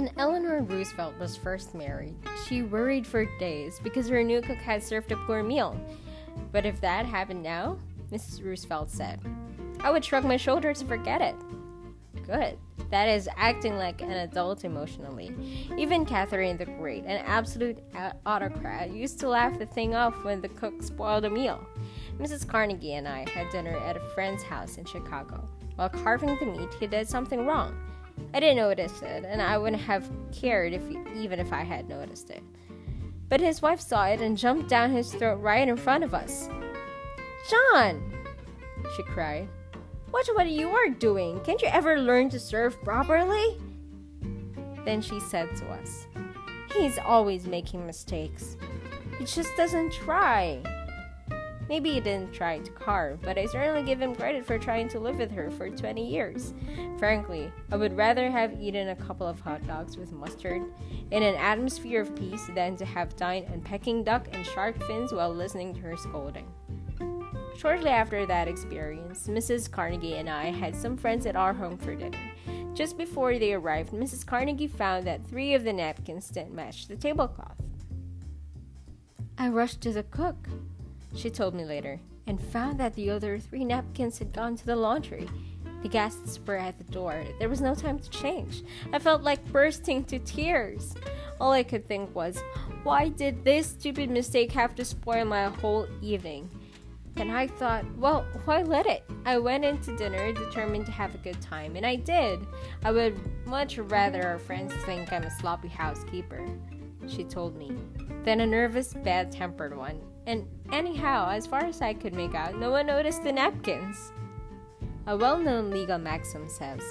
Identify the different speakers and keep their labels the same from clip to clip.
Speaker 1: When Eleanor Roosevelt was first married, she worried for days because her new cook had served a poor meal. But if that happened now, Mrs. Roosevelt said, I would shrug my shoulders to forget it. Good. That is acting like an adult emotionally. Even Catherine the Great, an absolute autocrat, used to laugh the thing off when the cook spoiled a meal. Mrs. Carnegie and I had dinner at a friend's house in Chicago. While carving the meat, he did something wrong. I didn't notice it, and I wouldn't have cared if even if I had noticed it. But his wife saw it and jumped down his throat right in front of us. John! she cried. Watch what are you are doing. Can't you ever learn to serve properly? Then she said to us, He's always making mistakes. He just doesn't try. Maybe he didn't try to carve, but I certainly give him credit for trying to live with her for 20 years. Frankly, I would rather have eaten a couple of hot dogs with mustard in an atmosphere of peace than to have dined on Peking duck and shark fins while listening to her scolding. Shortly after that experience, Mrs. Carnegie and I had some friends at our home for dinner. Just before they arrived, Mrs. Carnegie found that three of the napkins didn't match the tablecloth. I rushed to the cook she told me later, and found that the other three napkins had gone to the laundry. The guests were at the door. There was no time to change. I felt like bursting to tears. All I could think was, why did this stupid mistake have to spoil my whole evening? And I thought, well, why let it? I went into dinner determined to have a good time, and I did. I would much rather our friends think I'm a sloppy housekeeper, she told me, than a nervous, bad tempered one. And anyhow, as far as I could make out, no one noticed the napkins. A well known legal maxim says,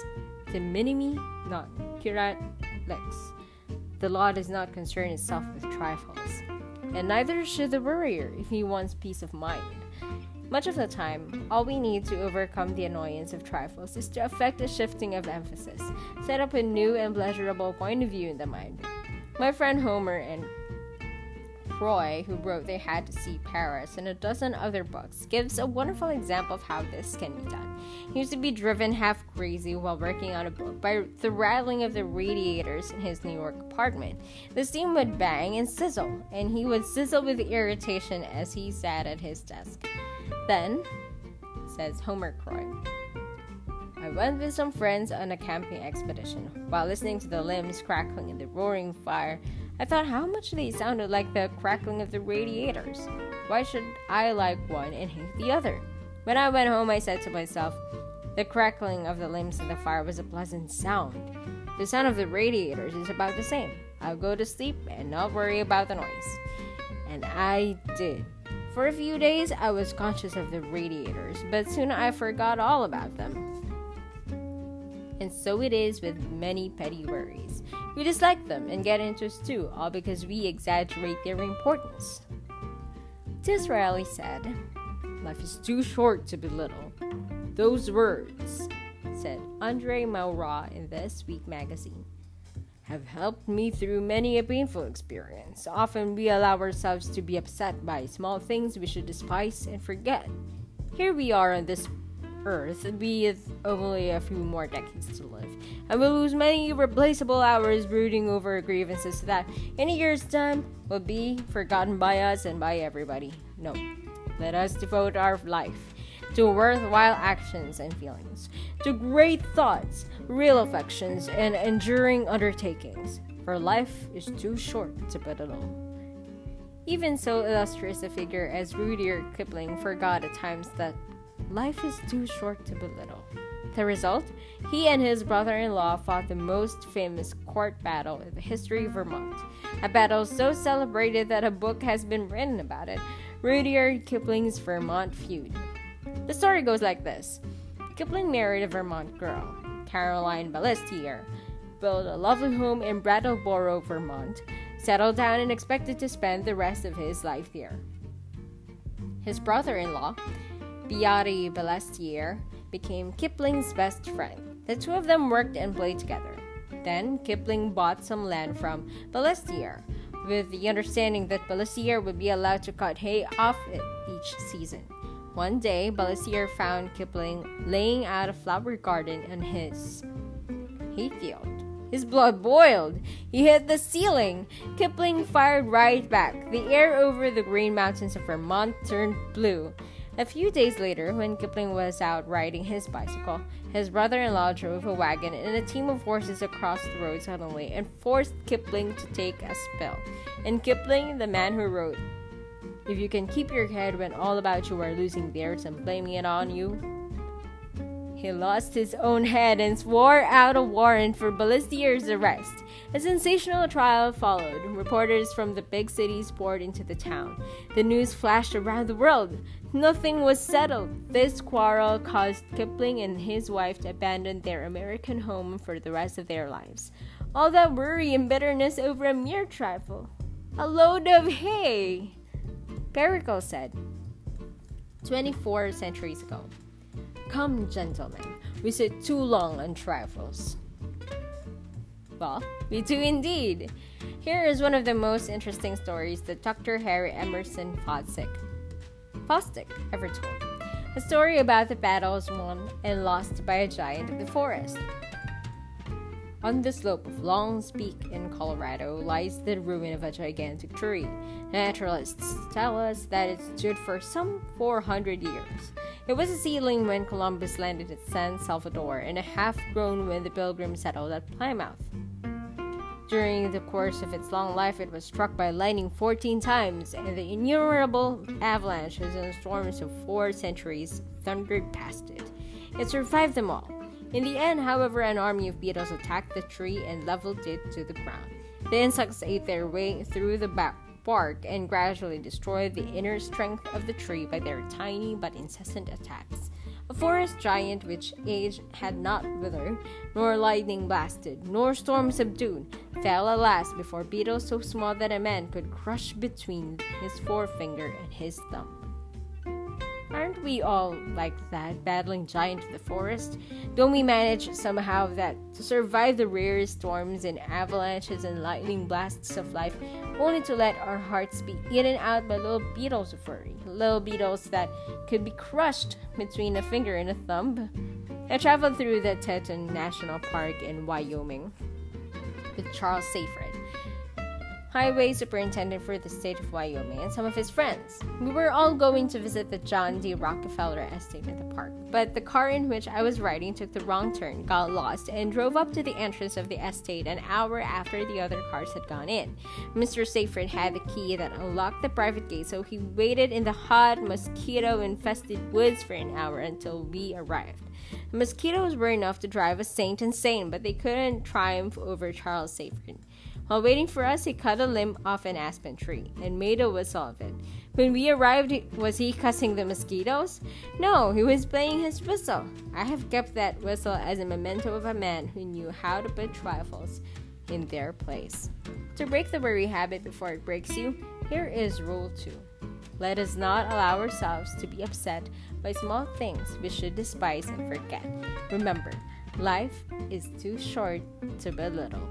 Speaker 1: De minimis non curat lex. The law does not concern itself with trifles, and neither should the worrier if he wants peace of mind. Much of the time, all we need to overcome the annoyance of trifles is to effect a shifting of emphasis, set up a new and pleasurable point of view in the mind. My friend Homer and Croy, who wrote They Had to See Paris and a dozen other books, gives a wonderful example of how this can be done. He used to be driven half crazy while working on a book by the rattling of the radiators in his New York apartment. The steam would bang and sizzle, and he would sizzle with irritation as he sat at his desk. Then, says Homer Croy, I went with some friends on a camping expedition. While listening to the limbs crackling in the roaring fire, I thought how much they sounded like the crackling of the radiators. Why should I like one and hate the other? When I went home, I said to myself, the crackling of the limbs in the fire was a pleasant sound. The sound of the radiators is about the same. I'll go to sleep and not worry about the noise. And I did. For a few days, I was conscious of the radiators, but soon I forgot all about them. And so it is with many petty worries. We dislike them and get into a stew, all because we exaggerate their importance. Disraeli said, Life is too short to belittle. Those words, said Andre Maurois in This Week magazine, have helped me through many a painful experience. Often we allow ourselves to be upset by small things we should despise and forget. Here we are on this Earth with only a few more decades to live, and we'll lose many replaceable hours brooding over grievances that, in a year's time, will be forgotten by us and by everybody. No, let us devote our life to worthwhile actions and feelings, to great thoughts, real affections, and enduring undertakings, for life is too short to belittle. Even so illustrious a figure as Rudyard Kipling forgot at times that life is too short to belittle. The result? He and his brother in law fought the most famous court battle in the history of Vermont. A battle so celebrated that a book has been written about it Rudyard Kipling's Vermont Feud. The story goes like this Kipling married a Vermont girl, Caroline Balestier, built a lovely home in Brattleboro, Vermont, settled down, and expected to spend the rest of his life there. His brother in law, Beatty Balestier became Kipling's best friend. The two of them worked and played together. Then Kipling bought some land from Balestier, with the understanding that Balestier would be allowed to cut hay off it each season. One day, Balestier found Kipling laying out a flower garden in his hayfield. His blood boiled. He hit the ceiling. Kipling fired right back. The air over the green mountains of Vermont turned blue. A few days later, when Kipling was out riding his bicycle, his brother in law drove a wagon and a team of horses across the road suddenly and forced Kipling to take a spill. And Kipling, the man who wrote, If you can keep your head when all about you are losing theirs and blaming it on you, he lost his own head and swore out a warrant for Balestier's arrest. A sensational trial followed. Reporters from the big cities poured into the town. The news flashed around the world. Nothing was settled. This quarrel caused Kipling and his wife to abandon their American home for the rest of their lives. All that worry and bitterness over a mere trifle. A load of hay, Pericles said 24 centuries ago. Come, gentlemen, we sit too long on trifles. Well, we do indeed. Here is one of the most interesting stories that Dr. Harry Emerson Fosdick, Ever told. A story about the battles won and lost by a giant of the forest. On the slope of Long's Peak in Colorado lies the ruin of a gigantic tree. Naturalists tell us that it stood for some 400 years. It was a seedling when Columbus landed at San Salvador and a half grown when the pilgrims settled at Plymouth. During the course of its long life, it was struck by lightning 14 times, and the innumerable avalanches and storms of four centuries thundered past it. It survived them all. In the end, however, an army of beetles attacked the tree and leveled it to the ground. The insects ate their way through the bark and gradually destroyed the inner strength of the tree by their tiny but incessant attacks. A forest giant which age had not withered, nor lightning blasted, nor storm subdued, fell at last before beetles so small that a man could crush between his forefinger and his thumb. Aren't we all like that, battling giant of the forest? Don't we manage somehow that to survive the rarest storms and avalanches and lightning blasts of life, only to let our hearts be eaten out by little beetles of furry, little beetles that could be crushed between a finger and a thumb? I traveled through the Teton National Park in Wyoming with Charles Seyfried highway superintendent for the state of Wyoming, and some of his friends. We were all going to visit the John D. Rockefeller estate in the park, but the car in which I was riding took the wrong turn, got lost, and drove up to the entrance of the estate an hour after the other cars had gone in. Mr. Seyfried had the key that unlocked the private gate, so he waited in the hot, mosquito infested woods for an hour until we arrived. The mosquitoes were enough to drive a saint insane, but they couldn't triumph over Charles Seyfried. While waiting for us, he cut a limb off an aspen tree and made a whistle of it. When we arrived, was he cussing the mosquitoes? No, he was playing his whistle. I have kept that whistle as a memento of a man who knew how to put trifles in their place. To break the worry habit before it breaks you, here is rule 2. Let us not allow ourselves to be upset by small things we should despise and forget. Remember, life is too short to belittle.